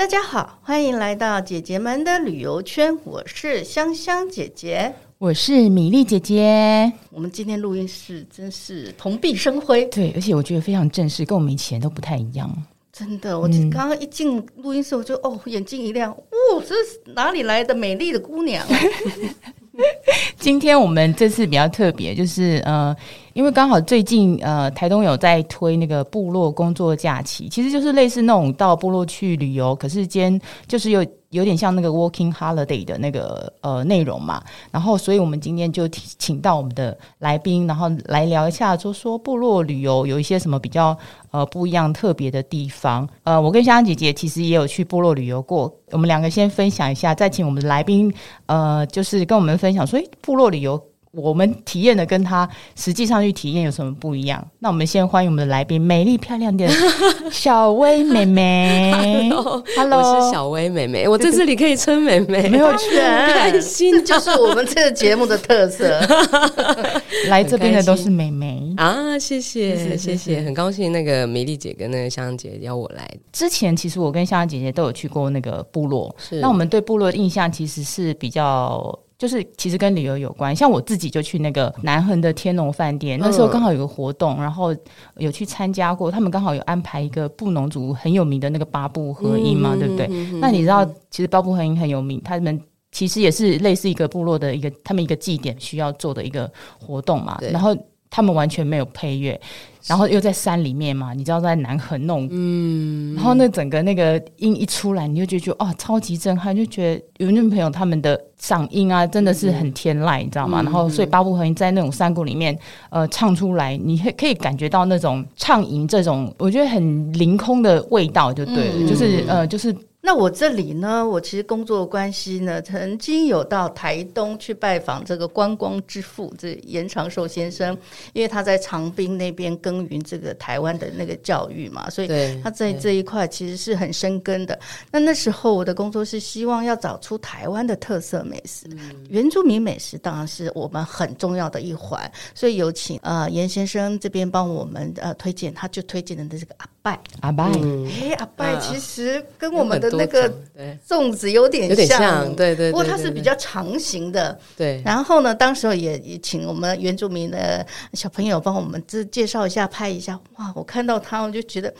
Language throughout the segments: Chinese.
大家好，欢迎来到姐姐们的旅游圈。我是香香姐姐，我是米粒姐姐。我们今天录音室真是蓬荜生辉，对，而且我觉得非常正式，跟我们以前都不太一样。真的，我刚刚一进录音室，我就哦，眼睛一亮，哦，这是哪里来的美丽的姑娘？今天我们这次比较特别，就是呃，因为刚好最近呃，台东有在推那个部落工作假期，其实就是类似那种到部落去旅游，可是间就是有。有点像那个 working holiday 的那个呃内容嘛，然后所以我们今天就请到我们的来宾，然后来聊一下，就说部落旅游有一些什么比较呃不一样特别的地方。呃，我跟香香姐姐其实也有去部落旅游过，我们两个先分享一下，再请我们的来宾呃就是跟我们分享说，诶，部落旅游。我们体验的跟他实际上去体验有什么不一样？那我们先欢迎我们的来宾，美丽漂亮的小薇妹妹。Hello，我是小薇妹妹，我在这里可以称妹妹，没有错，开心就是我们这个节目的特色。来这边的都是妹妹啊，谢谢谢谢，谢谢，很高兴那个美丽姐跟那个香香姐邀我来。之前其实我跟香香姐姐都有去过那个部落，是那我们对部落的印象其实是比较。就是其实跟旅游有关，像我自己就去那个南横的天龙饭店，那时候刚好有个活动，然后有去参加过。他们刚好有安排一个布农族很有名的那个八部合音嘛，对不对？那你知道，其实八部合音很有名，他们其实也是类似一个部落的一个他们一个祭典需要做的一个活动嘛。然后他们完全没有配乐。然后又在山里面嘛，你知道在南横弄，嗯，然后那整个那个音一出来，你就觉得哦，超级震撼，就觉得有那朋友他们的嗓音啊，真的是很天籁，你知道吗？嗯、然后所以八部合音在那种山谷里面，呃，唱出来，你可以感觉到那种畅吟这种，我觉得很凌空的味道，就对了，嗯、就是呃，就是。那我这里呢，我其实工作关系呢，曾经有到台东去拜访这个观光之父，这严长寿先生，因为他在长滨那边耕耘这个台湾的那个教育嘛，所以他在这一块其实是很深根的。那那时候我的工作是希望要找出台湾的特色美食，嗯、原住民美食当然是我们很重要的一环，所以有请呃严先生这边帮我们呃推荐，他就推荐的这个阿拜阿拜，哎阿拜其实跟我们的。那个粽子有点像，有点像，对对。不过它是比较长形的，对。然后呢，当时候也也请我们原住民的小朋友帮我们这介绍一下，拍一下。哇，我看到他，我就觉得。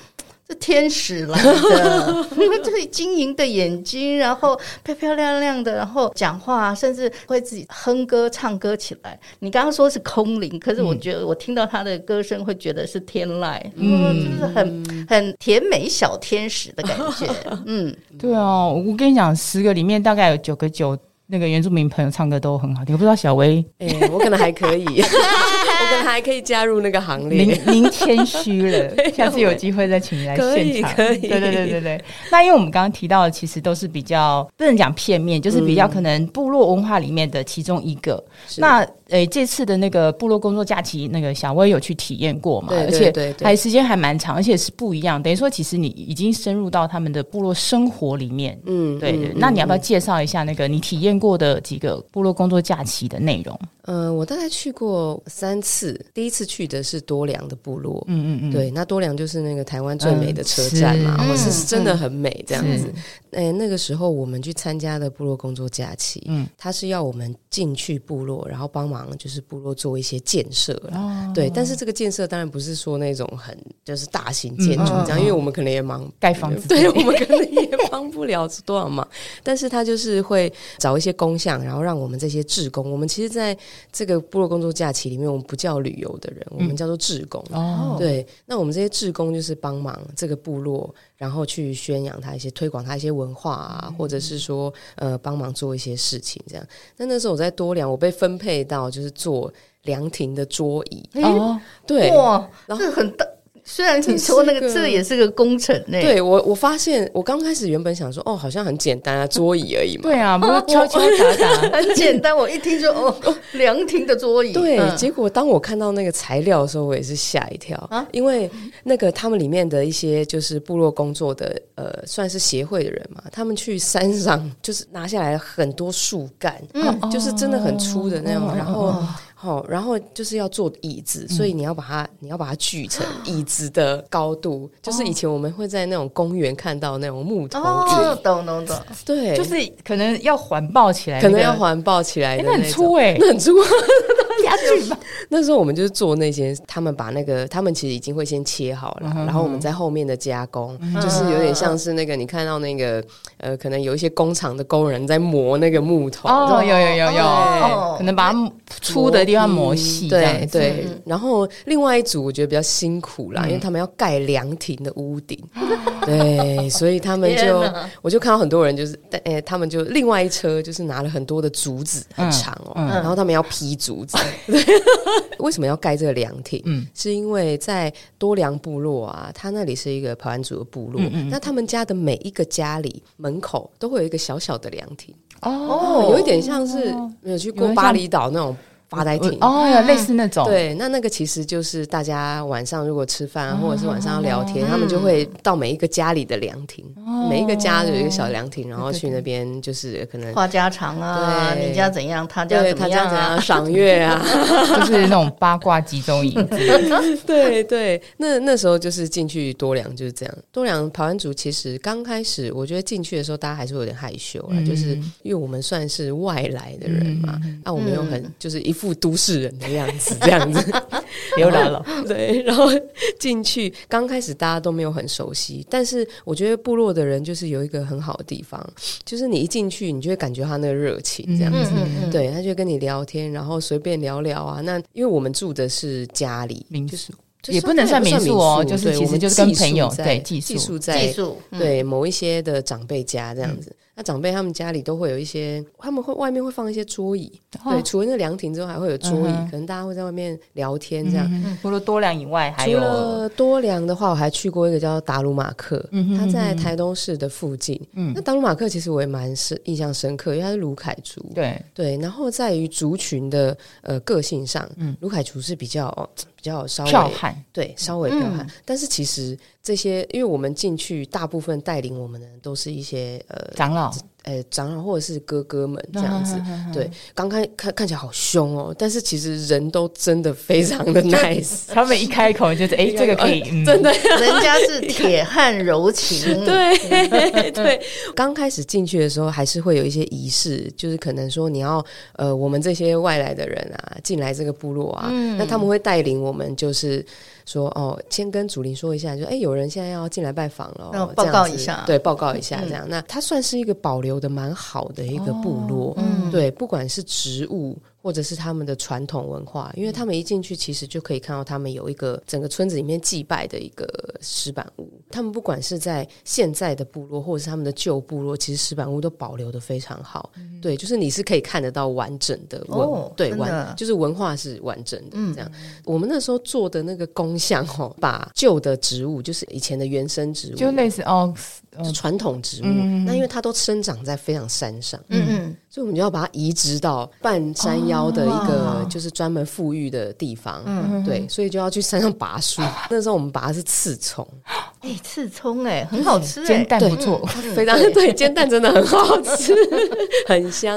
天使来的，这是晶莹的眼睛，然后漂漂亮亮的，然后讲话甚至会自己哼歌唱歌起来。你刚刚说是空灵，可是我觉得我听到他的歌声会觉得是天籁，嗯，就是很很甜美小天使的感觉。嗯，对啊，我跟你讲，十个里面大概有九个九。那个原住民朋友唱歌都很好听，我不知道小薇，哎、欸，我可能还可以，我可能还可以加入那个行列。您您谦虚了，下次有机会再请你来现场。可以，可以，对对对对对。那因为我们刚刚提到的，其实都是比较不能讲片面，就是比较可能部落文化里面的其中一个。嗯、那诶，这次的那个部落工作假期，那个小薇有去体验过嘛？对对对对，而且还时间还蛮长，而且是不一样。等于说，其实你已经深入到他们的部落生活里面。嗯，对对。嗯、那你要不要介绍一下那个你体验过的几个部落工作假期的内容？呃，我大概去过三次，第一次去的是多良的部落，嗯嗯嗯，对，那多良就是那个台湾最美的车站嘛，我、嗯、是，是真的很美这样子。哎、那个时候我们去参加的部落工作假期，嗯，他是要我们进去部落，然后帮忙就是部落做一些建设，哦，对，但是这个建设当然不是说那种很就是大型建筑这样，嗯、因为我们可能也忙盖房子，对，我们可能也帮不了多少忙，但是他就是会找一些工匠，然后让我们这些志工，我们其实在。这个部落工作假期里面，我们不叫旅游的人，我们叫做志工。哦，对，那我们这些志工就是帮忙这个部落，然后去宣扬他一些、推广他一些文化啊，或者是说呃帮忙做一些事情这样。那那时候我在多良，我被分配到就是做凉亭的桌椅。哦，对，哇，然后很大。虽然你说那个这也是个工程呢，对我我发现我刚开始原本想说哦，好像很简单啊，桌椅而已嘛。对啊，不是敲敲打打，很简单。我一听就 哦，凉亭的桌椅。对，结果当我看到那个材料的时候，我也是吓一跳啊，因为那个他们里面的一些就是部落工作的呃，算是协会的人嘛，他们去山上就是拿下来很多树干，嗯，就是真的很粗的那种，然后。好，然后就是要做椅子，所以你要把它，你要把它锯成椅子的高度，就是以前我们会在那种公园看到那种木头椅，懂懂懂，对，就是可能要环抱起来，可能要环抱起来，那很粗哎，那很粗。那时候我们就是做那些，他们把那个，他们其实已经会先切好了，然后我们在后面的加工，就是有点像是那个你看到那个呃，可能有一些工厂的工人在磨那个木头，哦，有有有有，可能把它粗的地方磨细，对对。然后另外一组我觉得比较辛苦啦，因为他们要盖凉亭的屋顶，对，所以他们就我就看到很多人就是，哎，他们就另外一车就是拿了很多的竹子，很长哦，然后他们要劈竹子。为什么要盖这个凉亭？嗯，是因为在多良部落啊，他那里是一个排湾族的部落，嗯嗯，那他们家的每一个家里门口都会有一个小小的凉亭。哦，有一点像是没有去过巴厘岛那种。发呆亭哦，类似那种。对，那那个其实就是大家晚上如果吃饭或者是晚上要聊天，他们就会到每一个家里的凉亭，每一个家有一个小凉亭，然后去那边就是可能话家常啊，你家怎样，他家怎么样啊，赏月啊，就是那种八卦集中营。对对，那那时候就是进去多良就是这样。多良排湾族其实刚开始，我觉得进去的时候大家还是会有点害羞啊，就是因为我们算是外来的人嘛，那我们又很就是一。副都市人的样子，这样子又来了。对，然后进去刚开始大家都没有很熟悉，但是我觉得部落的人就是有一个很好的地方，就是你一进去，你就会感觉他那个热情，这样子。嗯嗯嗯、对，他就跟你聊天，然后随便聊聊啊。那因为我们住的是家里，民宿也不能算民宿哦，就是其实就是跟朋友对寄宿在寄宿对某一些的长辈家这样子。那长辈他们家里都会有一些，他们会外面会放一些桌椅，对，除了那凉亭之后还会有桌椅，可能大家会在外面聊天这样。除了多良以外，还有除了多良的话，我还去过一个叫达鲁马克，他在台东市的附近。那达鲁马克其实我也蛮深印象深刻，因为他是卢凯族，对对。然后在于族群的呃个性上，卢凯族是比较比较稍微剽悍，对，稍微彪悍。但是其实这些，因为我们进去，大部分带领我们的都是一些呃长老。呃，长老或者是哥哥们这样子，对，刚开看看起来好凶哦，但是其实人都真的非常的 nice。他们一开口就是，哎，这个可以，真的，人家是铁汉柔情。对对，刚开始进去的时候，还是会有一些仪式，就是可能说你要，呃，我们这些外来的人啊，进来这个部落啊，嗯那他们会带领我们，就是。说哦，先跟祖林说一下，就哎，有人现在要进来拜访了，哦，报告一下，对，报告一下这样。那它算是一个保留的蛮好的一个部落，嗯，对，不管是植物。或者是他们的传统文化，因为他们一进去，其实就可以看到他们有一个整个村子里面祭拜的一个石板屋。他们不管是在现在的部落，或者是他们的旧部落，其实石板屋都保留的非常好。嗯、对，就是你是可以看得到完整的文，哦、对，完就是文化是完整的。这样，嗯、我们那时候做的那个工项哦，把旧的植物，就是以前的原生植物，就类似 Ox。传统植物，嗯、那因为它都生长在非常山上，嗯嗯，所以我们就要把它移植到半山腰的一个就是专门富裕的地方，嗯，对，所以就要去山上拔树。嗯、那时候我们拔的是刺葱，哎、欸，刺葱哎，很好吃，煎蛋不错，非常对，煎蛋真的很好吃，很香，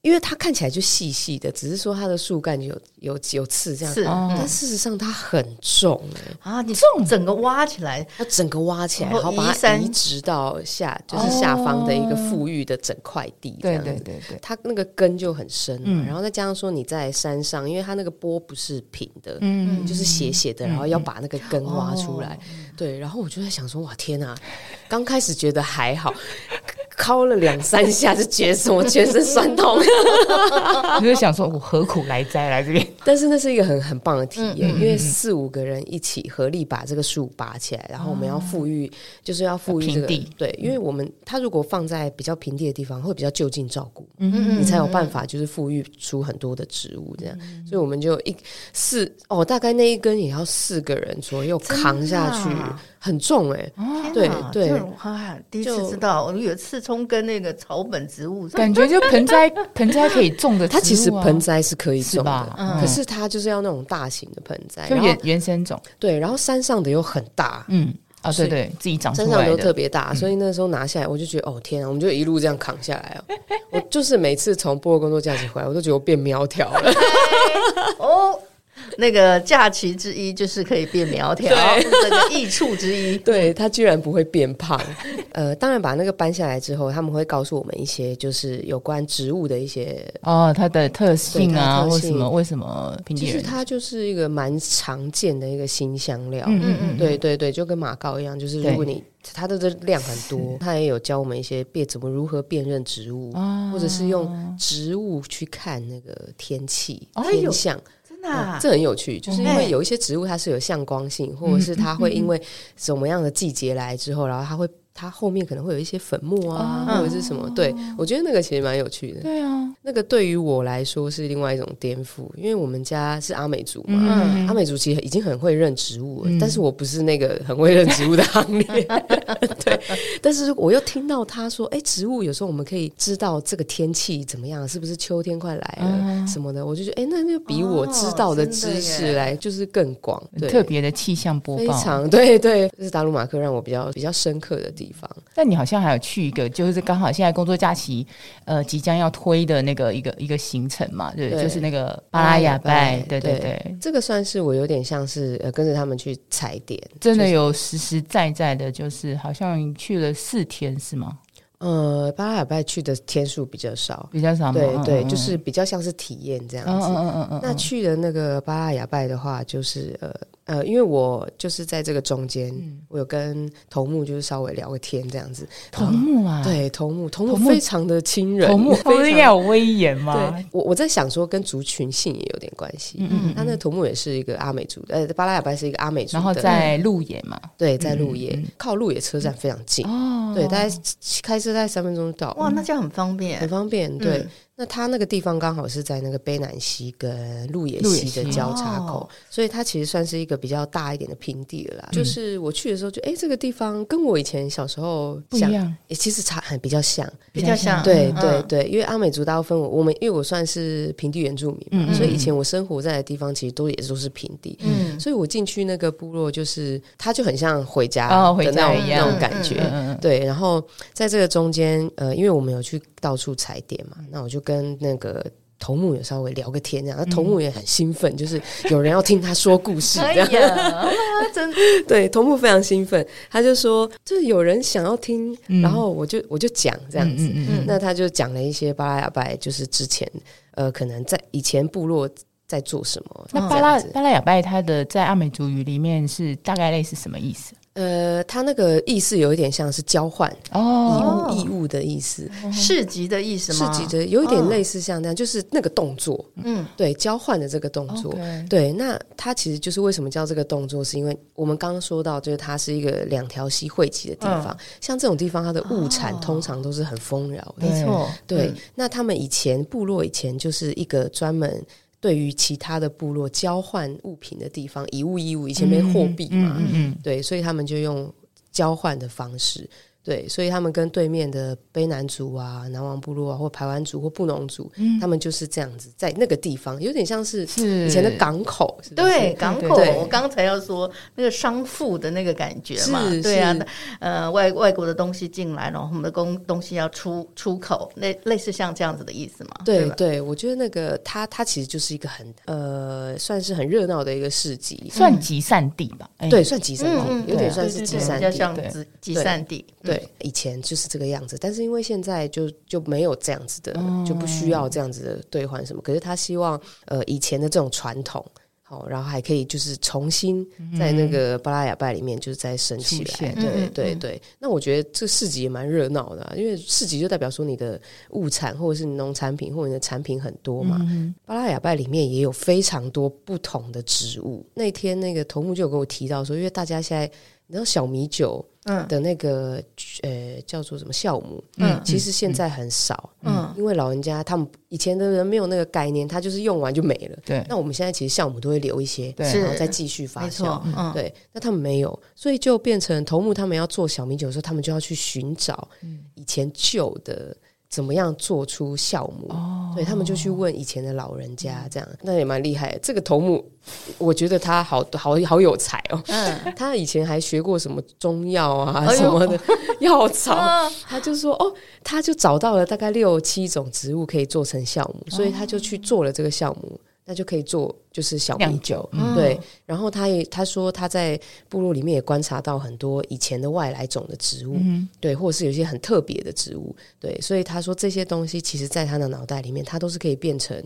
因为它看起来就细细的，只是说它的树干有有有刺这样，是，但事实上它很重啊，你重整个挖起来，要整个挖起来，然后把它移植到。下就是下方的一个富裕的整块地，对对对，它那个根就很深嘛，然后再加上说你在山上，因为它那个波不是平的，嗯，就是斜斜的，然后要把那个根挖出来，对，然后我就在想说，哇，天哪，刚开始觉得还好。敲了两三下就觉得我全身酸痛，你就想说，我何苦来哉来这边？但是那是一个很很棒的体验，因为四五个人一起合力把这个树拔起来，然后我们要富裕，就是要富裕这个地。对，因为我们它如果放在比较平地的地方，会比较就近照顾，嗯，你才有办法就是富裕出很多的植物这样。所以我们就一四哦，大概那一根也要四个人左右扛下去。很重哎，对对，第一次知道，我们有刺葱跟那个草本植物，感觉就盆栽 盆栽可以种的，它其实盆栽是可以种的，可是它就是要那种大型的盆栽，就原原生种。对，然后山上的又很大，嗯，啊，对对，自己长出来的，身上都特别大，所以那时候拿下来，我就觉得哦天啊，我们就一路这样扛下来哦。我就是每次从部落工作假期回来，我都觉得我变苗条了。哦。那个假期之一就是可以变苗条，这个益处之一。对，他居然不会变胖。呃，当然把那个搬下来之后，他们会告诉我们一些就是有关植物的一些哦，它的特性啊，为什么为什么平地人？其实它就是一个蛮常见的一个新香料。嗯嗯嗯，对对对，就跟马告一样，就是如果你它的这量很多，它也有教我们一些辨怎么如何辨认植物，或者是用植物去看那个天气天象。嗯、这很有趣，就是因为有一些植物它是有向光性，或者是它会因为什么样的季节来之后，然后它会。它后面可能会有一些粉末啊，或者是什么？对，我觉得那个其实蛮有趣的。对啊，那个对于我来说是另外一种颠覆，因为我们家是阿美族嘛，嗯阿美族其实已经很会认植物了，但是我不是那个很会认植物的行列。对，但是我又听到他说，哎，植物有时候我们可以知道这个天气怎么样，是不是秋天快来了什么的，我就觉得，哎，那就比我知道的知识来就是更广，特别的气象播报，非常对对，这是达鲁马克让我比较比较深刻的地方，但你好像还有去一个，就是刚好现在工作假期，呃，即将要推的那个一个一个行程嘛，对，对就是那个巴拉雅拜，对对对，这个算是我有点像是呃跟着他们去踩点，真的有实实在在的，就是好像去了四天是吗？呃，巴拉雅拜去的天数比较少，比较少，对对，就是比较像是体验这样子。嗯嗯嗯嗯。那去的那个巴拉雅拜的话，就是呃。呃，因为我就是在这个中间，嗯、我有跟头目就是稍微聊个天这样子。头目啊，对，头目，头目非常的亲人，头目非常有威严吗？对，我我在想说，跟族群性也有点关系。嗯，嗯嗯，他那头目也是一个阿美族的，呃，巴拉雅白是一个阿美族的，然后在鹿野嘛，对，在鹿野，嗯嗯，靠鹿野车站非常近哦，对，大概开车大概三分钟就到。哇，那这样很方便，很方便，对。嗯那它那个地方刚好是在那个卑南溪跟鹿野溪的交叉口，哦、所以它其实算是一个比较大一点的平地了啦。嗯、就是我去的时候就，就、欸、哎，这个地方跟我以前小时候不一样，欸、其实差很比较像，比较像。对对对，因为阿美族大部分我我们因为我算是平地原住民嘛，嗯、所以以前我生活在的地方其实都也都是平地，嗯，所以我进去那个部落，就是它就很像回家的那种、哦、那种感觉，对。然后在这个中间，呃，因为我们有去到处踩点嘛，那我就跟那个。头目也稍微聊个天，这样，那头目也很兴奋，嗯、就是有人要听他说故事，这样，真 对，头目非常兴奋，他就说，就是有人想要听，嗯、然后我就我就讲这样子，那他就讲了一些巴拉雅拜，就是之前呃，可能在以前部落在做什么。那巴拉巴拉雅拜，它的在阿美族语里面是大概类似什么意思？呃，他那个意思有一点像是交换哦，义务义务的意思，市集的意思吗？市集的有一点类似像这样，就是那个动作，嗯，对，交换的这个动作，对。那它其实就是为什么叫这个动作，是因为我们刚刚说到，就是它是一个两条溪汇集的地方，像这种地方，它的物产通常都是很丰饶的，没错。对，那他们以前部落以前就是一个专门。对于其他的部落交换物品的地方，以物易物，以前没货币嘛，嗯嗯嗯、对，所以他们就用交换的方式。对，所以他们跟对面的卑南族啊、南王部落啊，或排湾族或布农族，嗯、他们就是这样子，在那个地方，有点像是以前的港口，是是对，港口。对我刚才要说那个商埠的那个感觉嘛，是对啊，呃，外外国的东西进来了，然后我们的工东西要出出口，类类似像这样子的意思嘛？对对，我觉得那个它它其实就是一个很呃，算是很热闹的一个市集，算集散地吧？嗯、对，算集散地，嗯、有点算是集散地，比较像集集散地，对。对以前就是这个样子，但是因为现在就就没有这样子的，就不需要这样子的兑换什么。可是他希望，呃，以前的这种传统，好，然后还可以就是重新在那个巴拉雅拜里面，就是再升起来。对对对。那我觉得这市集也蛮热闹的，因为市集就代表说你的物产或者是农产品或者你的产品很多嘛。巴拉雅拜里面也有非常多不同的植物。那天那个头目就有跟我提到说，因为大家现在你知道小米酒。嗯。的那个呃叫做什么酵母，嗯，其实现在很少，嗯，因为老人家他们以前的人没有那个概念，他就是用完就没了，对。那我们现在其实酵母都会留一些，对，然后再继续发酵，嗯，对。那他们没有，所以就变成头目他们要做小米酒的时候，他们就要去寻找以前旧的怎么样做出酵母？哦，对他们就去问以前的老人家，这样那也蛮厉害的。这个头目，我觉得他好好好有才哦。嗯，他以前还学过什么中药啊什么的 药草，他就说哦，他就找到了大概六七种植物可以做成酵母，所以他就去做了这个酵母。那就可以做，就是小米酒，嗯、对。然后他也他说他在部落里面也观察到很多以前的外来种的植物，嗯、对，或者是有一些很特别的植物，对。所以他说这些东西其实在他的脑袋里面，他都是可以变成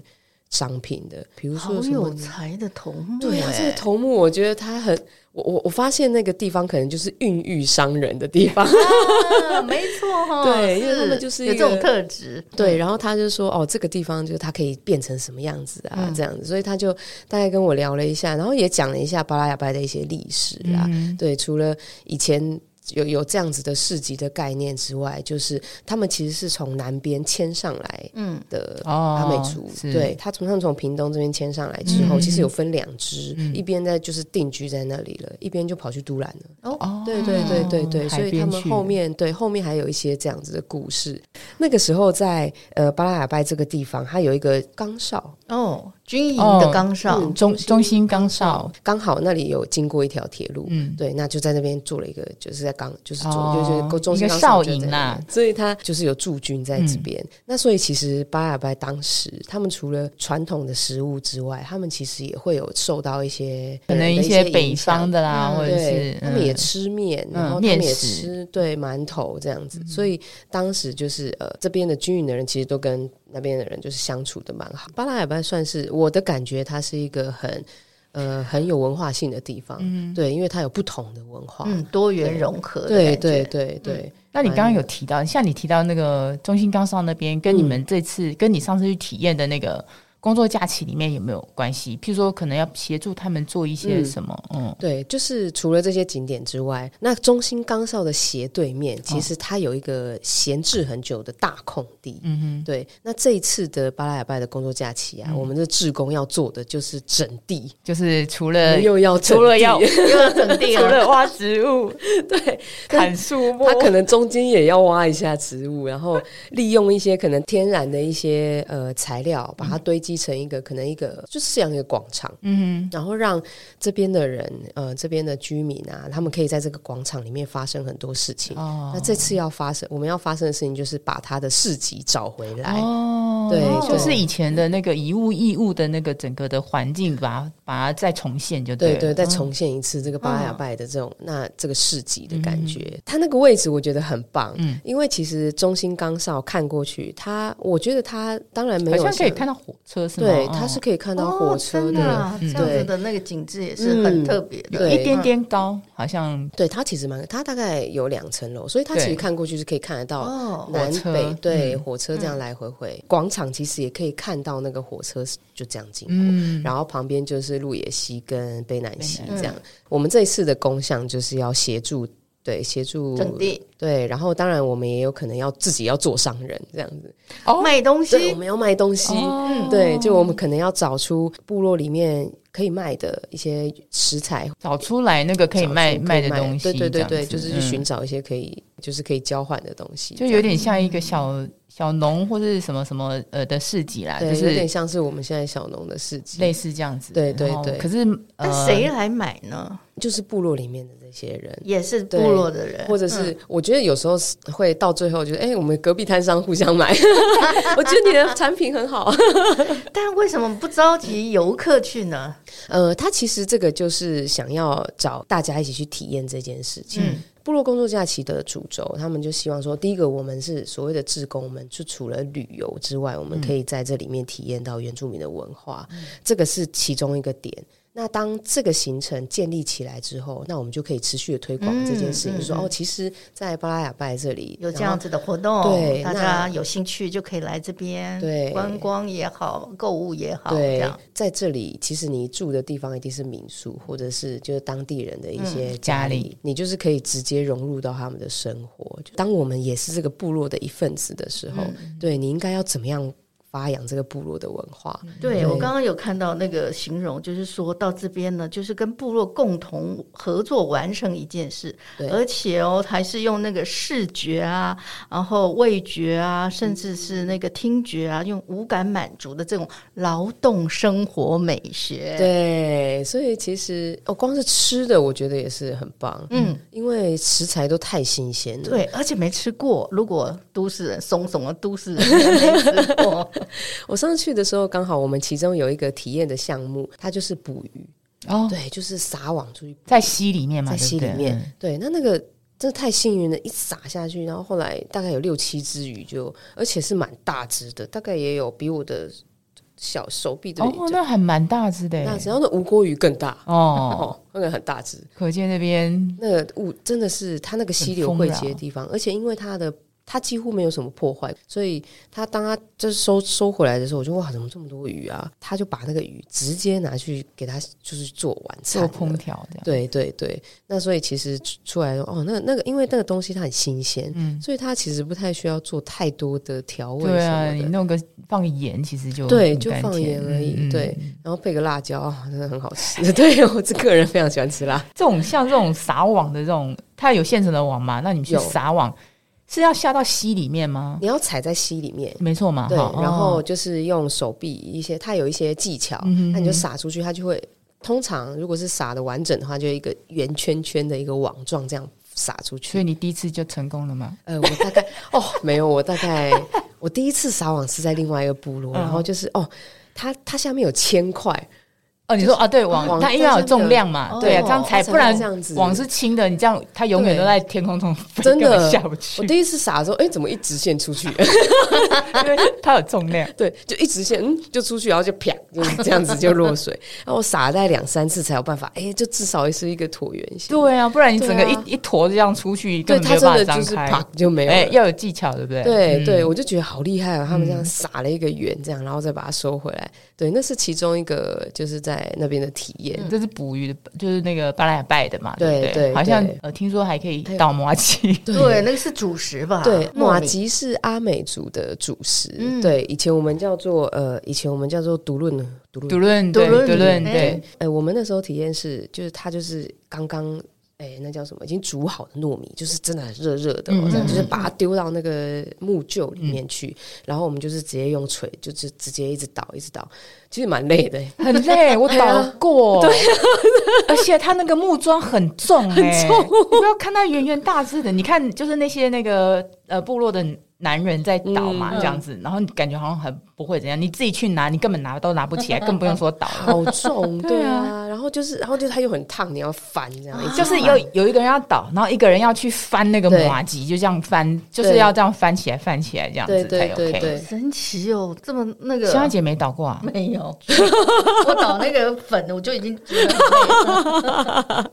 商品的。比如说，好有才的头目，对啊，这个头目我觉得他很。我我我发现那个地方可能就是孕育商人的地方，啊、没错 哈，对，因为他们就是有这种特质，对。然后他就说，哦，这个地方就是它可以变成什么样子啊，嗯、这样子，所以他就大概跟我聊了一下，然后也讲了一下巴拉雅拜的一些历史啊，嗯、对，除了以前。有有这样子的市集的概念之外，就是他们其实是从南边迁上来的阿美族，嗯哦、对，他从上从屏东这边迁上来之后，嗯、其实有分两支，嗯、一边在就是定居在那里了，一边就跑去都兰了。哦，对对对对对，所以他们后面对后面还有一些这样子的故事。那个时候在呃巴拉雅拜这个地方，它有一个岗哨哦。军营的岗哨，中中心岗哨，刚好那里有经过一条铁路，嗯，对，那就在那边做了一个，就是在岗，就是做，就是中心岗哨营啦，所以他就是有驻军在这边。那所以其实巴拉雅拜当时，他们除了传统的食物之外，他们其实也会有受到一些可能一些北方的啦，或者是他们也吃面，然后他们也吃对馒头这样子。所以当时就是呃，这边的军营的人其实都跟。那边的人就是相处的蛮好。巴拉海班算是我的感觉，它是一个很呃很有文化性的地方。嗯，对，因为它有不同的文化，嗯，多元融合。对对对对。嗯，那你刚刚有提到，像你提到那个中心高校那边，跟你们这次，嗯，跟你上次去体验的那个。工作假期里面有没有关系？譬如说，可能要协助他们做一些什么？嗯，嗯对，就是除了这些景点之外，那中心岗哨的斜对面，其实它有一个闲置很久的大空地。嗯哼，对。那这一次的巴拉雅拜的工作假期啊，嗯、我们的志工要做的就是整地，就是除了又要除了要又要整地，除了挖植物，对，砍树木，他可能中间也要挖一下植物，然后利用一些可能天然的一些呃材料，把它堆积。成一个可能一个就是这样一个广场，嗯，然后让这边的人呃这边的居民啊，他们可以在这个广场里面发生很多事情。哦，那这次要发生我们要发生的事情就是把他的市集找回来。哦，对，就是以前的那个遗物异物的那个整个的环境，把它把它再重现就对对，再重现一次这个巴拉雅拜的这种那这个市集的感觉。它那个位置我觉得很棒，嗯，因为其实中心刚哨看过去，它我觉得它当然没有好像可以看到火车。对，它是可以看到火车的，这样子的那个景致也是很特别的，有一点点高，好像。对，它其实蛮，它大概有两层楼，所以它其实看过去是可以看得到南北，对，火车这样来回回。广场其实也可以看到那个火车就这样经过，然后旁边就是鹿野溪跟北南溪这样。我们这一次的工项就是要协助。对，协助整地。对，然后当然我们也有可能要自己要做商人这样子，哦，卖东西，我们要卖东西。嗯，对，就我们可能要找出部落里面可以卖的一些食材，找出来那个可以卖卖的东西。对对对对，就是去寻找一些可以就是可以交换的东西，就有点像一个小小农或者什么什么呃的市集啦，就是有点像是我们现在小农的市集，类似这样子。对对对，可是那谁来买呢？就是部落里面的这些人，也是部落的人，或者是我觉得有时候会到最后就是，哎，我们隔壁摊商互相买。我觉得你的产品很好，但为什么不召集游客去呢？呃，他其实这个就是想要找大家一起去体验这件事情。嗯，部落工作假期的主轴，他们就希望说，第一个，我们是所谓的志工们，就除了旅游之外，我们可以在这里面体验到原住民的文化，嗯，这个是其中一个点。那当这个行程建立起来之后，那我们就可以持续的推广这件事情。说哦，其实，在巴拉雅拜这里有这样子的活动，对，大家有兴趣就可以来这边，对，观光也好，购物也好，对，在这里，其实你住的地方一定是民宿，或者是就是当地人的一些家里，你就是可以直接融入到他们的生活。当我们也是这个部落的一份子的时候，对，你应该要怎么样？发扬这个部落的文化。对，对我刚刚有看到那个形容，就是说到这边呢，就是跟部落共同合作完成一件事，对而且哦，还是用那个视觉啊，然后味觉啊，甚至是那个听觉啊，用五感满足的这种劳动生活美学。对，所以其实哦，光是吃的，我觉得也是很棒。嗯，因为食材都太新鲜了。对，而且没吃过。如果都市人怂怂的都市人没吃过，我上次去的时候，刚好我们其中有一个体验的项目，它就是捕鱼哦，对，就是撒网出去，在溪里面嘛，在溪里面。对，那那个真的太幸运了，一撒下去，然后后来大概有六七只鱼就，就而且是蛮大只的，大概也有比我的小手臂的哦，那还蛮大只的。那只要那吴锅鱼更大哦，那个很大只。可见那边那个物真的是它那个溪流汇集的地方，而且因为它的。它几乎没有什么破坏，所以他当他就是收收回来的时候，我就哇，怎么这么多鱼啊？他就把那个鱼直接拿去给他，就是做晚餐、做烹调这样。对对对，那所以其实出来哦，那那个因为那个东西它很新鲜，嗯，所以它其实不太需要做太多的调味。对啊，你弄个放个盐，其实就对，就放盐而已。嗯、对，然后配个辣椒，哦，真的很好吃。对，我这个人非常喜欢吃辣。这种像这种撒网的这种，它有现成的网嘛？那你去撒网。是要下到溪里面吗？你要踩在溪里面，没错嘛。对，然后就是用手臂一些，它有一些技巧，那你就撒出去，它就会。通常如果是撒的完整的话，就一个圆圈圈的一个网状这样撒出去。所以你第一次就成功了吗？呃，我大概哦，没有，我大概我第一次撒网是在另外一个部落，然后就是哦，它它下面有铅块。哦，你说啊，对网，它因为要有重量嘛，对啊，这样才不然这样子网是轻的，你这样它永远都在天空中，真的下不去。我第一次撒的时候，哎，怎么一直线出去？因为它有重量，对，就一直线，嗯，就出去，然后就啪，就这样子就落水。然后我撒了两三次才有办法，哎，就至少也是一个椭圆形。对啊，不然你整个一一坨这样出去，根本没有办法张开，啪就没有。哎，要有技巧，对不对？对对，我就觉得好厉害啊！他们这样撒了一个圆，这样，然后再把它收回来。对，那是其中一个，就是在那边的体验。这是捕鱼的，就是那个巴拉雅拜的嘛，对对，好像呃，听说还可以倒麻吉，对，那个是主食吧？对，麻吉是阿美族的主食，对，以前我们叫做呃，以前我们叫做独论，独论，独论，独论，对，哎，我们那时候体验是，就是它就是刚刚。哎，那叫什么？已经煮好的糯米，就是真的很热热的，嗯、就是把它丢到那个木臼里面去，嗯、然后我们就是直接用锤，就是直接一直倒，一直倒，其实蛮累的，很累。我倒过，对，而且它那个木桩很重，很重。你不要看它圆圆大只的，你看就是那些那个呃部落的男人在倒嘛，嗯、这样子，然后你感觉好像很。不会怎样，你自己去拿，你根本拿都拿不起来，更不用说倒。好重，对啊。然后就是，然后就它又很烫，你要翻这样。就是有有一个人要倒，然后一个人要去翻那个麻吉，就这样翻，就是要这样翻起来，翻起来这样子才 OK。神奇哦，这么那个。香香姐没倒过啊？没有，我倒那个粉，我就已经觉得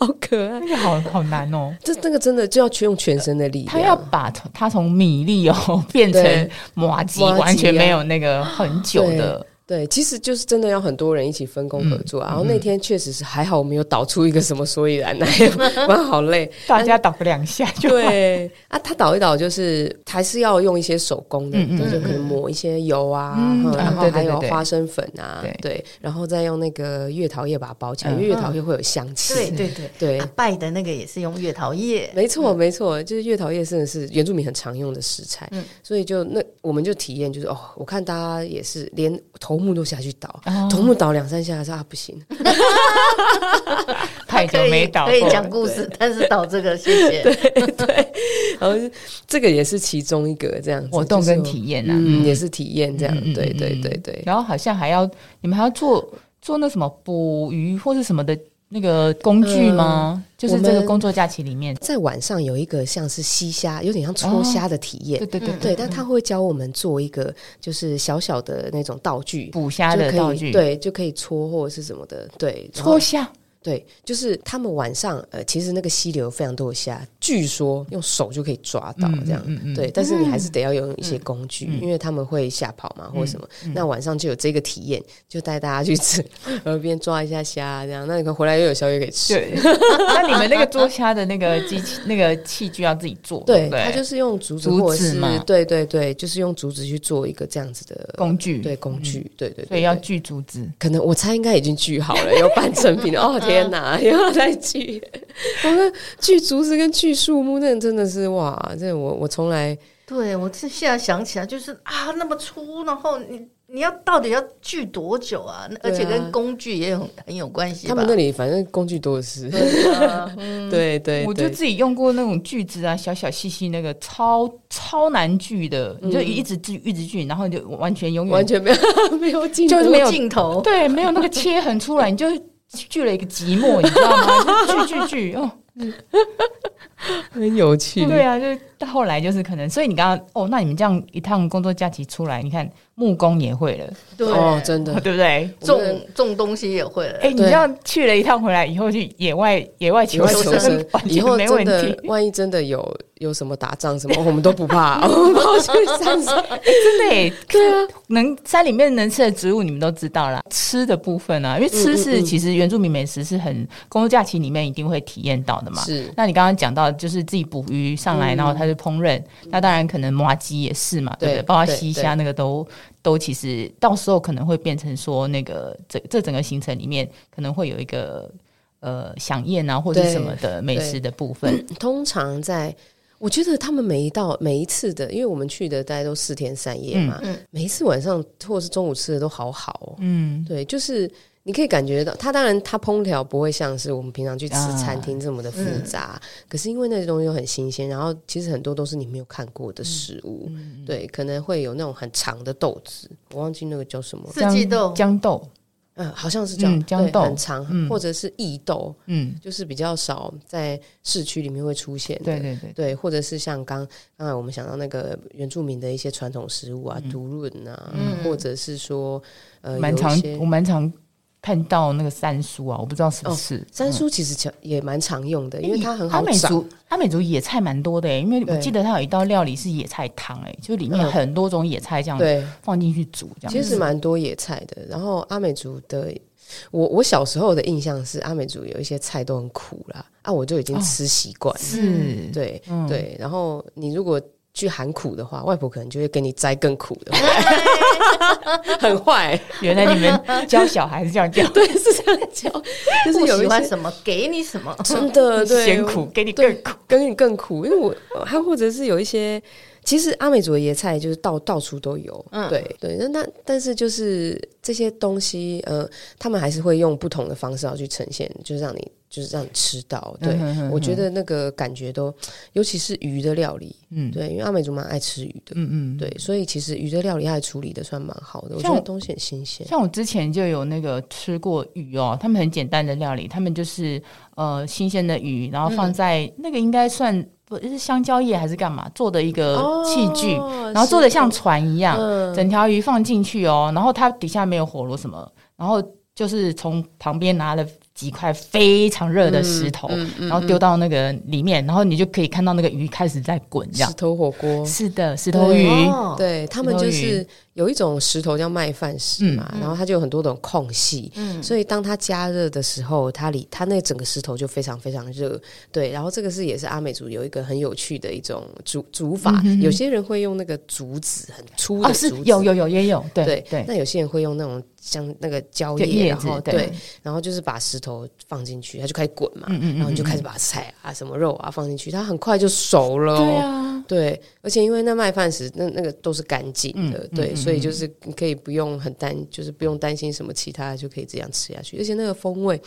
好可爱，那个好好难哦。这那个真的就要去用全身的力量。他要把它从米粒哦变成麻吉，完全没有。那个很久的。对，其实就是真的要很多人一起分工合作。然后那天确实是还好，我没有导出一个什么所以然来，蛮好累。大家导个两下就对啊。他导一导就是还是要用一些手工的，就是可能抹一些油啊，然后还有花生粉啊，对，然后再用那个月桃叶把它包起来，因为月桃叶会有香气。对对对对，拜的那个也是用月桃叶。没错没错，就是月桃叶真的是原住民很常用的食材。所以就那我们就体验就是哦，我看大家也是连头。头目都下去倒，头目倒两三下，说啊不行，太久没倒，可以讲故事，但是倒这个谢谢，对 对，然后这个也是其中一个这样活动跟体验啊，嗯，也是体验这样，对对对对，然后好像还要你们还要做做那什么捕鱼或是什么的。那个工具吗？嗯、就是这个工作假期里面，在晚上有一个像是吸虾，有点像戳虾的体验。哦、对对对对，但他会教我们做一个就是小小的那种道具，捕虾的道具，对，就可以戳或者是什么的，对，戳虾。对，就是他们晚上呃，其实那个溪流非常多的虾，据说用手就可以抓到这样，嗯嗯，对，但是你还是得要用一些工具，因为他们会吓跑嘛，或者什么。那晚上就有这个体验，就带大家去吃河边抓一下虾，这样，那你可回来又有宵夜可以吃。对，那你们那个捉虾的那个机器、那个器具要自己做，对，它就是用竹子，竹子嘛，对对对，就是用竹子去做一个这样子的工具，对工具，对对，所以要锯竹子，可能我猜应该已经锯好了，有半成品哦，天 哪，又要再锯，我们锯竹子跟锯树木，那真的是哇，这我我从来，对我这现在想起来就是啊，那么粗，然后你。你要到底要锯多久啊？而且跟工具也有很有关系。他们那里反正工具多的是。对 对，我就自己用过那种锯子啊，小小细细那个超超难锯的，你就一直锯一直锯，然后你就完全永远完全没有 没有尽就是没有尽头，对，没有那个切痕出来，你就锯了一个寂寞，你知道吗？锯锯锯哦。很有趣，对啊，就到后来就是可能，所以你刚刚哦，那你们这样一趟工作假期出来，你看木工也会了，对。哦，真的，对不对？种种东西也会了，哎，你这样去了一趟回来以后，去野外野外求生，以后没问题。万一真的有有什么打仗什么，我们都不怕，我们跑去山上，真的哎，对啊，能山里面能吃的植物你们都知道啦。吃的部分啊，因为吃是其实原住民美食是很工作假期里面一定会体验到的嘛，是。那你刚刚讲到。就是自己捕鱼上来，然后他就烹饪。那当然可能麻鸡也是嘛，对不对？包括西虾那个都都其实到时候可能会变成说那个这这整个行程里面可能会有一个呃飨宴啊或者什么的美食的部分。通常在我觉得他们每一道每一次的，因为我们去的大概都四天三夜嘛，每一次晚上或者是中午吃的都好好。嗯，对，就是。你可以感觉到，它当然它烹调不会像是我们平常去吃餐厅这么的复杂，啊嗯、可是因为那些东西又很新鲜，然后其实很多都是你没有看过的食物，嗯、对，可能会有那种很长的豆子，我忘记那个叫什么，四季豆、豇豆，嗯，好像是这样，豇、嗯、豆。很长，嗯、或者是异豆，嗯，就是比较少在市区里面会出现的，对对对，对，或者是像刚刚才我们想到那个原住民的一些传统食物啊，独润、嗯、啊，嗯、或者是说呃，蛮长，我蛮常。看到那个三叔啊，我不知道是不是、哦、山苏，其实也蛮常用的，因为它很好找。阿美族，阿美族野菜蛮多的，因为我记得它有一道料理是野菜汤，哎，就里面很多种野菜这样对放进去煮，这样其实蛮多野菜的。然后阿美族的，我我小时候的印象是阿美族有一些菜都很苦啦，啊，我就已经吃习惯是，对、嗯、对。然后你如果去喊苦的话，外婆可能就会给你摘更苦的，很坏。原来你们教小孩是这样教，对，是这样教，就是有喜欢什么给你什么，真的对，嫌苦给你更苦，给你更苦。因为我还或者是有一些。其实阿美族的野菜就是到到处都有，嗯，对对，那那但是就是这些东西，呃，他们还是会用不同的方式要去呈现，就是让你就是让你吃到。对，嗯、哼哼哼我觉得那个感觉都，尤其是鱼的料理，嗯，对，因为阿美族蛮爱吃鱼的，嗯嗯，对，所以其实鱼的料理还处理的算蛮好的，我觉得东西很新鲜。像我之前就有那个吃过鱼哦，他们很简单的料理，他们就是呃新鲜的鱼，然后放在、嗯、那个应该算。不是香蕉叶还是干嘛做的一个器具，哦、然后做的像船一样，嗯、整条鱼放进去哦，然后它底下没有火炉什么，然后就是从旁边拿了几块非常热的石头，然后丢到那个里面，然后你就可以看到那个鱼开始在滚，这样。石头火锅。是的，石头鱼。对他们就是。有一种石头叫麦饭石嘛，嗯、然后它就有很多种空隙，嗯、所以当它加热的时候，它里它那整个石头就非常非常热。对，然后这个是也是阿美族有一个很有趣的一种煮煮法，有些人会用那个竹子很粗的竹子，哦、有有有也有，对对。对那有些人会用那种像那个蕉叶，然后对，然后就是把石头放进去，它就开始滚嘛，然后你就开始把菜啊什么肉啊放进去，它很快就熟了。对啊，对，而且因为那麦饭石那那个都是干净的，嗯、对。所以就是你可以不用很担，就是不用担心什么其他的，就可以这样吃下去。而且那个风味，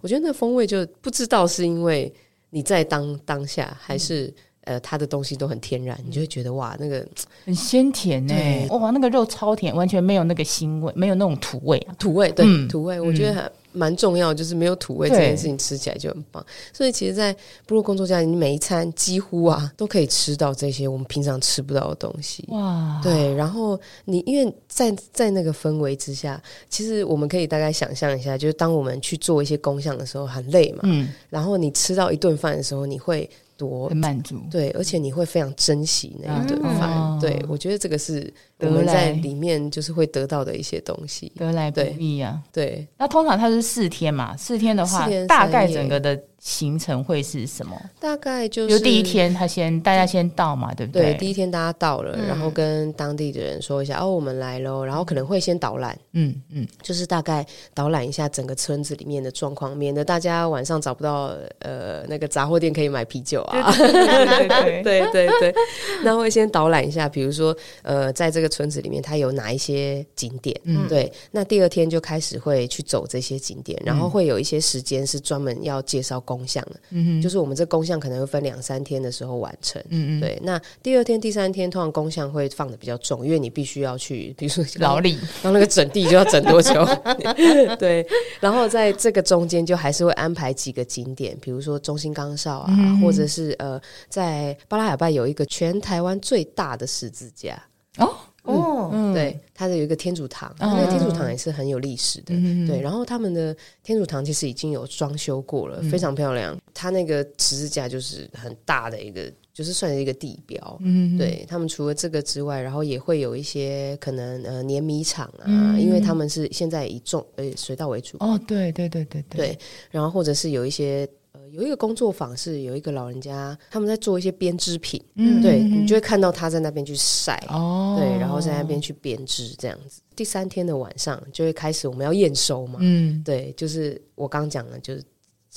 我觉得那个风味就不知道是因为你在当当下，还是、嗯、呃，它的东西都很天然，你就会觉得哇，那个很鲜甜呢、欸。哇，那个肉超甜，完全没有那个腥味，没有那种土味啊，土味对、嗯、土味。我觉得很蛮重要，就是没有土味这件事情吃起来就很棒。所以其实，在部落工作家，你每一餐几乎啊都可以吃到这些我们平常吃不到的东西。哇，对。然后你因为在在那个氛围之下，其实我们可以大概想象一下，就是当我们去做一些工项的时候很累嘛，嗯。然后你吃到一顿饭的时候，你会。多很满足，对，而且你会非常珍惜那一顿饭。嗯、对，我觉得这个是我们在里面就是会得到的一些东西，得来不易啊。对，那通常它是四天嘛，四天的话，大概整个的。行程会是什么？大概就是就第一天，他先大家先到嘛，对不对？对，第一天大家到了，嗯、然后跟当地的人说一下哦，我们来喽，然后可能会先导览，嗯嗯，就是大概导览一下整个村子里面的状况，免得大家晚上找不到呃那个杂货店可以买啤酒啊。对对对。对对 对，那会先导览一下，比如说呃，在这个村子里面，它有哪一些景点？嗯，对。那第二天就开始会去走这些景点，然后会有一些时间是专门要介绍。工项的，嗯哼，就是我们这工项可能会分两三天的时候完成，嗯嗯，对。那第二天、第三天，通常工项会放的比较重，因为你必须要去，比如说劳力，然后那个整地就要整多久？对。然后在这个中间，就还是会安排几个景点，比如说中心岗哨啊，嗯、或者是呃，在巴拉雅拜有一个全台湾最大的十字架哦。哦，嗯、对，它的有一个天主堂，那个、嗯、天主堂也是很有历史的，嗯、对。然后他们的天主堂其实已经有装修过了，嗯、非常漂亮。它那个十字架就是很大的一个，就是算是一个地标。嗯，对他们除了这个之外，然后也会有一些可能呃碾米厂啊，嗯、因为他们是现在以种呃水稻为主。哦，对对对对对。对，然后或者是有一些。有一个工作坊是有一个老人家，他们在做一些编织品，嗯，对，你就会看到他在那边去晒，哦，对，然后在那边去编织这样子。第三天的晚上就会开始我们要验收嘛，嗯，对，就是我刚讲的，就是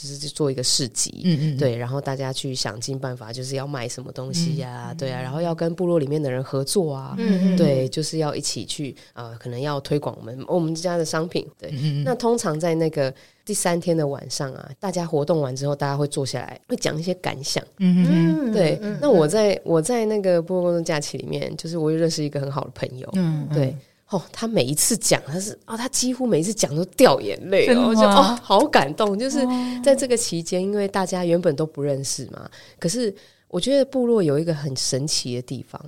就是做一个市集，嗯嗯，对，然后大家去想尽办法，就是要卖什么东西呀，对啊，然后要跟部落里面的人合作啊，嗯嗯，对，就是要一起去啊，可能要推广我们我们家的商品，对，那通常在那个。第三天的晚上啊，大家活动完之后，大家会坐下来，会讲一些感想。嗯嗯，对。嗯、那我在我在那个部落工作假期里面，就是我又认识一个很好的朋友。嗯，对。哦，他每一次讲，他是哦，他几乎每一次讲都掉眼泪哦，我就哦，好感动。就是在这个期间，因为大家原本都不认识嘛，可是我觉得部落有一个很神奇的地方，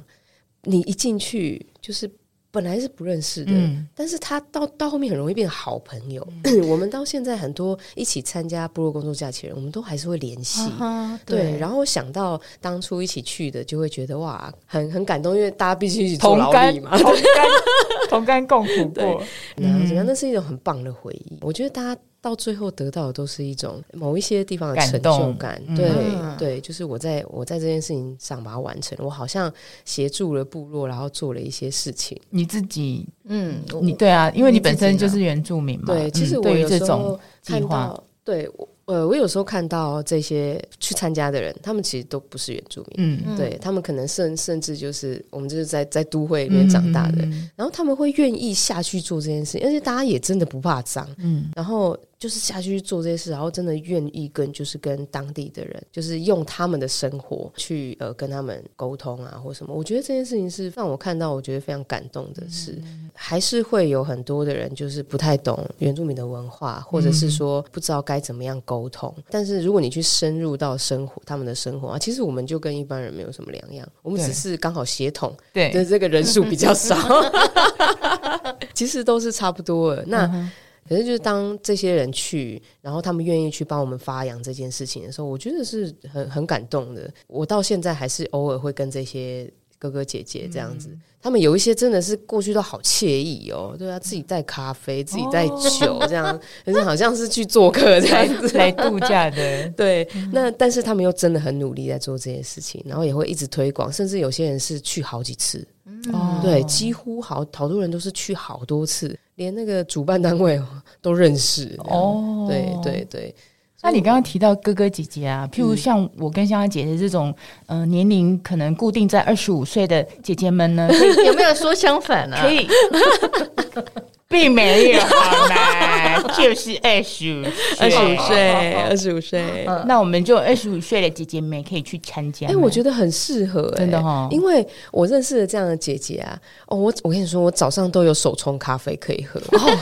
你一进去就是。本来是不认识的，嗯、但是他到到后面很容易变好朋友。嗯、我们到现在很多一起参加部落工作假期的人，我们都还是会联系。啊、对，对，然后想到当初一起去的，就会觉得哇，很很感动，因为大家必须一起同甘嘛，同甘 同甘共苦过。然后怎么样？那是一种很棒的回忆。我觉得大家。到最后得到的都是一种某一些地方的成就感，对、嗯、对，就是我在我在这件事情上把它完成，我好像协助了部落，然后做了一些事情。你自己，嗯，你对啊，因为你本身就是原住民嘛，对，其实我有这种计划，对我。呃，我有时候看到这些去参加的人，他们其实都不是原住民，嗯，对他们可能甚甚至就是我们就是在在都会里面长大的，嗯、然后他们会愿意下去做这件事，而且大家也真的不怕脏，嗯，然后就是下去做这些事，然后真的愿意跟就是跟当地的人，就是用他们的生活去呃跟他们沟通啊或什么，我觉得这件事情是让我看到我觉得非常感动的是，嗯、还是会有很多的人就是不太懂原住民的文化，或者是说不知道该怎么样沟。沟通，但是如果你去深入到生活，他们的生活啊，其实我们就跟一般人没有什么两样，我们只是刚好协同，对，的这个人数比较少，其实都是差不多的。那可是就是当这些人去，然后他们愿意去帮我们发扬这件事情的时候，我觉得是很很感动的。我到现在还是偶尔会跟这些。哥哥姐姐这样子，嗯、他们有一些真的是过去都好惬意哦，对啊，自己带咖啡，自己带酒，这样，可是、哦、好像是去做客这样子来度假的。对，那但是他们又真的很努力在做这些事情，然后也会一直推广，甚至有些人是去好几次，嗯、对，几乎好好多人都是去好多次，连那个主办单位都认识哦。对对对。那你刚刚提到哥哥姐姐啊，譬如像我跟香香姐姐这种，嗯、呃，年龄可能固定在二十五岁的姐姐们呢，有没有说相反呢、啊？可以，并没有 好吗？就是二十五二十五岁，二十五岁。那我们就二十五岁的姐姐们可以去参加。哎，我觉得很适合，真的哈。因为我认识的这样的姐姐啊，哦，我我跟你说，我早上都有手冲咖啡可以喝。哦，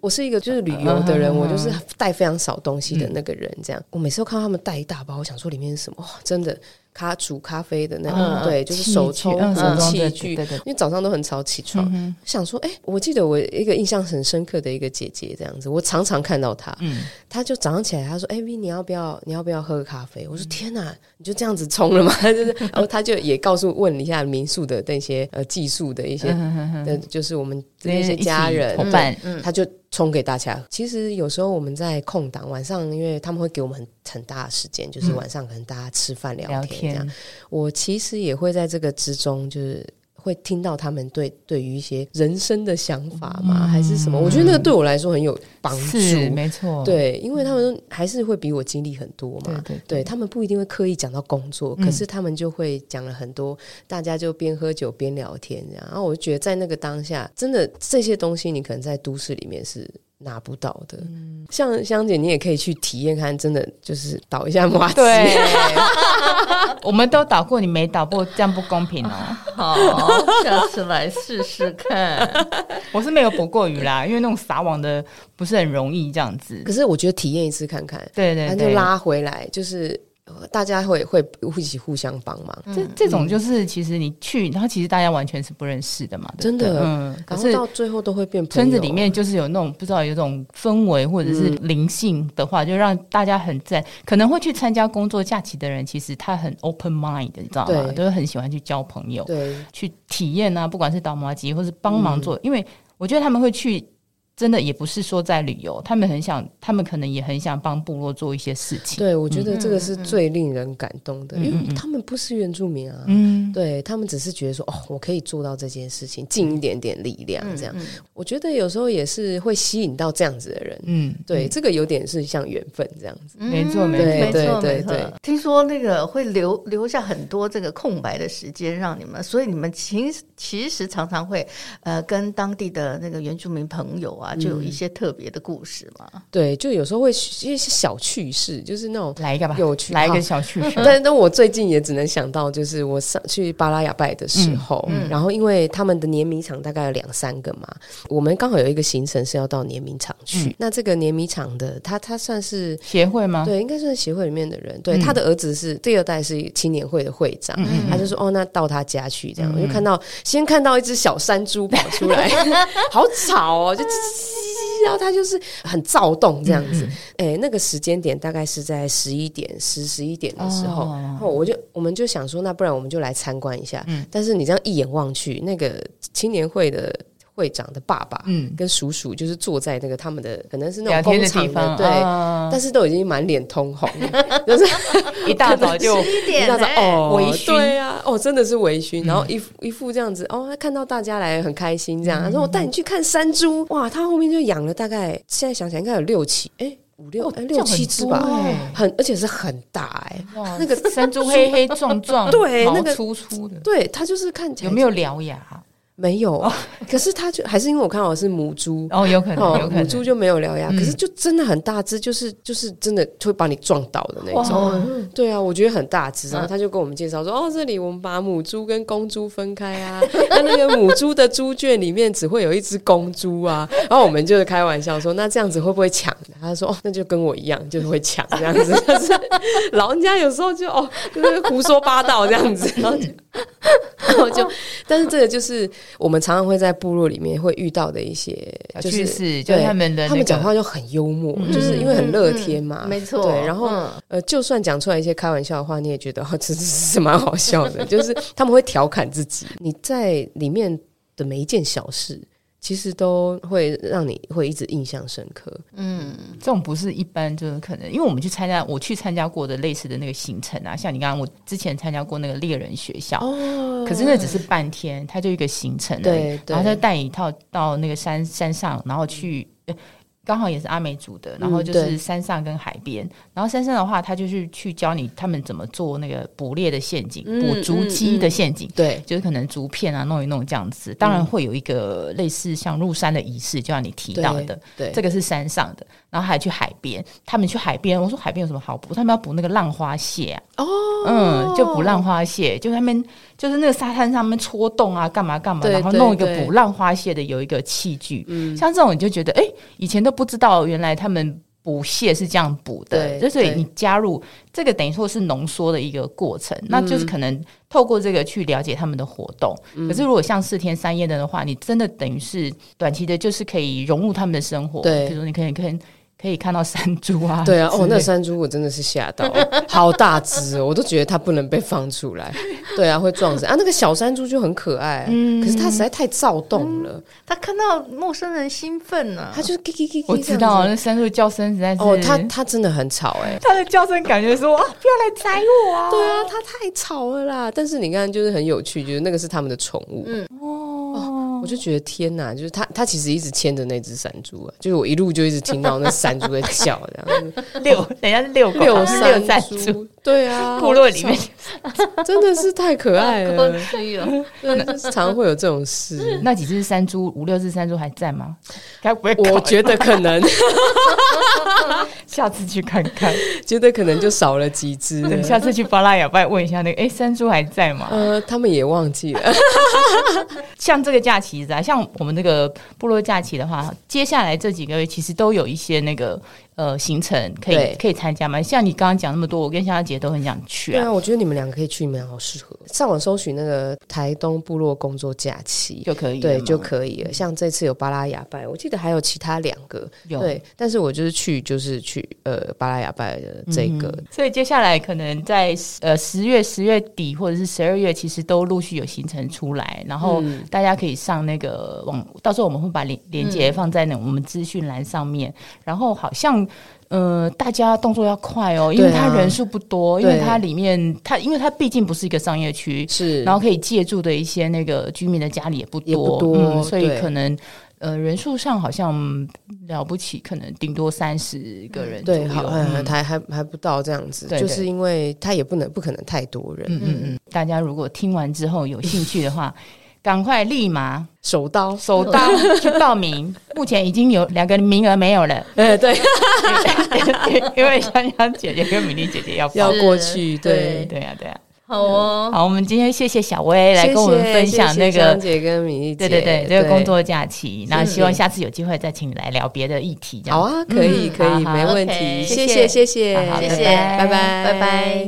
我是一个就是旅游的人，我就是带非常少东西的那个人。这样，我每次都看到他们带一大包，我想说里面是什么？真的。咖煮咖啡的那种，对，就是手冲的器具。因为早上都很早起床，想说，哎，我记得我一个印象很深刻的一个姐姐这样子，我常常看到她，嗯，她就早上起来，她说，哎，V，你要不要，你要不要喝咖啡？我说，天哪，你就这样子冲了吗？就是，然后她就也告诉问了一下民宿的那些呃技术的一些，就是我们那些家人伙伴，他就。冲给大家。其实有时候我们在空档晚上，因为他们会给我们很很大的时间，就是晚上可能大家吃饭聊天这样。我其实也会在这个之中，就是。会听到他们对对于一些人生的想法吗？还是什么？我觉得那个对我来说很有帮助，没错。对，因为他们还是会比我经历很多嘛。对，对，他们不一定会刻意讲到工作，可是他们就会讲了很多，大家就边喝酒边聊天这样。然后我就觉得在那个当下，真的这些东西你可能在都市里面是拿不到的。像香姐，你也可以去体验看，真的就是倒一下麻 吉。对，我们都倒过，你没倒过，这样不公平哦。好。下次来试试看，我是没有搏过鱼啦，因为那种撒网的不是很容易这样子。可是我觉得体验一次看看，对对，那，就拉回来就是。大家会会一起互相帮忙，这这种就是其实你去，然后其实大家完全是不认识的嘛，真的，嗯，可是到最后都会变。村子里面就是有那种不知道有种氛围或者是灵性的话，就让大家很在可能会去参加工作假期的人，其实他很 open mind，你知道吗？都是很喜欢去交朋友，对，去体验啊，不管是倒麻糬或是帮忙做，因为我觉得他们会去。真的也不是说在旅游，他们很想，他们可能也很想帮部落做一些事情。对，我觉得这个是最令人感动的，嗯、因为他们不是原住民啊，嗯，对他们只是觉得说，哦，我可以做到这件事情，尽一点点力量，这样。嗯。嗯、我觉得有时候也是会吸引到这样子的人，嗯，对，这个有点是像缘分这样子，没错，没错，没错。对对。听说那个会留留下很多这个空白的时间让你们，所以你们其实其实常常会呃跟当地的那个原住民朋友啊。啊，就有一些特别的故事嘛。嗯、对，就有时候会一些小趣事，就是那种来一个吧，有趣，来一个小趣事。但 但我最近也只能想到，就是我上去巴拉雅拜的时候，嗯嗯、然后因为他们的碾米厂大概有两三个嘛，我们刚好有一个行程是要到碾米厂去。嗯、那这个碾米厂的他，他算是协会吗？对，应该算是协会里面的人。对，嗯、他的儿子是第二代是青年会的会长，嗯嗯、他就说：“哦，那到他家去。”这样，嗯、我就看到先看到一只小山猪跑出来，好吵哦，就。然后他就是很躁动这样子，哎、那个时间点大概是在十一点十十一点的时候，哦、然后我就我们就想说，那不然我们就来参观一下。嗯、但是你这样一眼望去，那个青年会的。会长的爸爸，嗯，跟叔叔就是坐在那个他们的可能是那种工厂的，对，但是都已经满脸通红，就 是一大早就一大早哦，微醺，对啊，哦，真的是微醺，然后一副一副这样子，哦，他看到大家来很开心，这样，他说我带你去看山猪，哇，他后面就养了大概现在想起来应该有六七，哎，五六六七只吧，很而且是很大，哎，那个山猪黑黑壮壮，对，那个粗粗的，对，他就是看起来有没有獠牙？没有，可是他就还是因为我看到是母猪。哦，有可能，有可能。母猪就没有獠牙，可是就真的很大只，就是就是真的会把你撞倒的那种。对啊，我觉得很大只，然后他就跟我们介绍说，哦，这里我们把母猪跟公猪分开啊，那那个母猪的猪圈里面只会有一只公猪啊，然后我们就是开玩笑说，那这样子会不会抢？他说，哦，那就跟我一样，就是会抢这样子，但 是老人家有时候就哦，就是胡说八道这样子，然后就，然后就，但是这个就是。我们常常会在部落里面会遇到的一些就是，就是他们的，他们讲话就很幽默，就是因为很乐天嘛，没错。对，然后呃，就算讲出来一些开玩笑的话，你也觉得哦，这是蛮好笑的，就是他们会调侃自己，你在里面的每一件小事。其实都会让你会一直印象深刻。嗯，这种不是一般，就是可能，因为我们去参加，我去参加过的类似的那个行程啊，像你刚刚我之前参加过那个猎人学校，哦，可是那只是半天，它就一个行程，对，然后他带一套到那个山山上，然后去。刚好也是阿美族的，然后就是山上跟海边。嗯、然后山上的话，他就是去教你他们怎么做那个捕猎的陷阱，嗯、捕竹鸡的陷阱。对、嗯，就是可能竹片啊弄一弄这样子。当然会有一个类似像入山的仪式，就像你提到的，对，这个是山上的。然后还去海边，他们去海边，我说海边有什么好捕？他们要捕那个浪花蟹啊。哦，嗯，就捕浪花蟹，就他们就是那个沙滩上面戳洞啊，干嘛干嘛，然后弄一个捕浪花蟹的有一个器具。嗯，像这种你就觉得，哎，以前都。不知道原来他们补蟹是这样补的，就，所以你加入这个等于说是浓缩的一个过程，嗯、那就是可能透过这个去了解他们的活动。嗯、可是如果像四天三夜的的话，你真的等于是短期的，就是可以融入他们的生活。对，比如说你可以跟。可以看到山猪啊！对啊，哦，那山猪我真的是吓到，好大只哦，我都觉得它不能被放出来。对啊，会撞死啊！那个小山猪就很可爱，嗯，可是它实在太躁动了。它看到陌生人兴奋呢，它就是叽叽叽叽。我知道那山猪叫声实在是哦，它它真的很吵哎，它的叫声感觉说啊，不要来踩我啊！对啊，它太吵了啦。但是你看，就是很有趣，就是那个是他们的宠物，嗯哦。我就觉得天哪，就是他，他其实一直牵着那只山猪啊，就是我一路就一直听到那山猪在叫，这样遛，等一下是遛狗，遛山猪，对啊，部落里面真的是太可爱了，常常会有这种事。那几只山猪，五六只山猪还在吗？该不会？我觉得可能，下次去看看，觉得可能就少了几只。等下次去巴拉雅拜问一下那个，哎，山猪还在吗？呃，他们也忘记了。像这个假期。像我们那个部落假期的话，接下来这几个月其实都有一些那个。呃，行程可以可以参加吗？像你刚刚讲那么多，我跟香香姐都很想去啊。对啊，我觉得你们两个可以去，你们好适合。上网搜寻那个台东部落工作假期就可以，对就可以了。像这次有巴拉雅拜，我记得还有其他两个，有对。但是我就是去，就是去呃巴拉雅拜的这个。嗯、所以接下来可能在呃十月十月底或者是十二月，其实都陆续有行程出来，然后大家可以上那个网，到时候我们会把链链接放在那我们资讯栏上面，嗯、然后好像。呃，大家动作要快哦，因为它人数不多，啊、因为它里面它，因为它毕竟不是一个商业区，是，然后可以借住的一些那个居民的家里也不多，不多嗯，所以可能呃人数上好像了不起，可能顶多三十个人对，好，还还还还不到这样子，就是因为它也不能不可能太多人，嗯嗯嗯，大家如果听完之后有兴趣的话。赶快立马手刀手刀 去报名，目前已经有两个名额没有了。呃，对，因为香香姐姐跟米粒姐姐要要过去，对对呀对呀。好哦，好，我们今天谢谢小薇来跟我们分享那个香姐跟米粒姐，对对对，这个工作假期。那希望下次有机会再请你来聊别的议题。好啊，可以可以，没问题。谢谢谢谢谢谢，拜拜拜拜。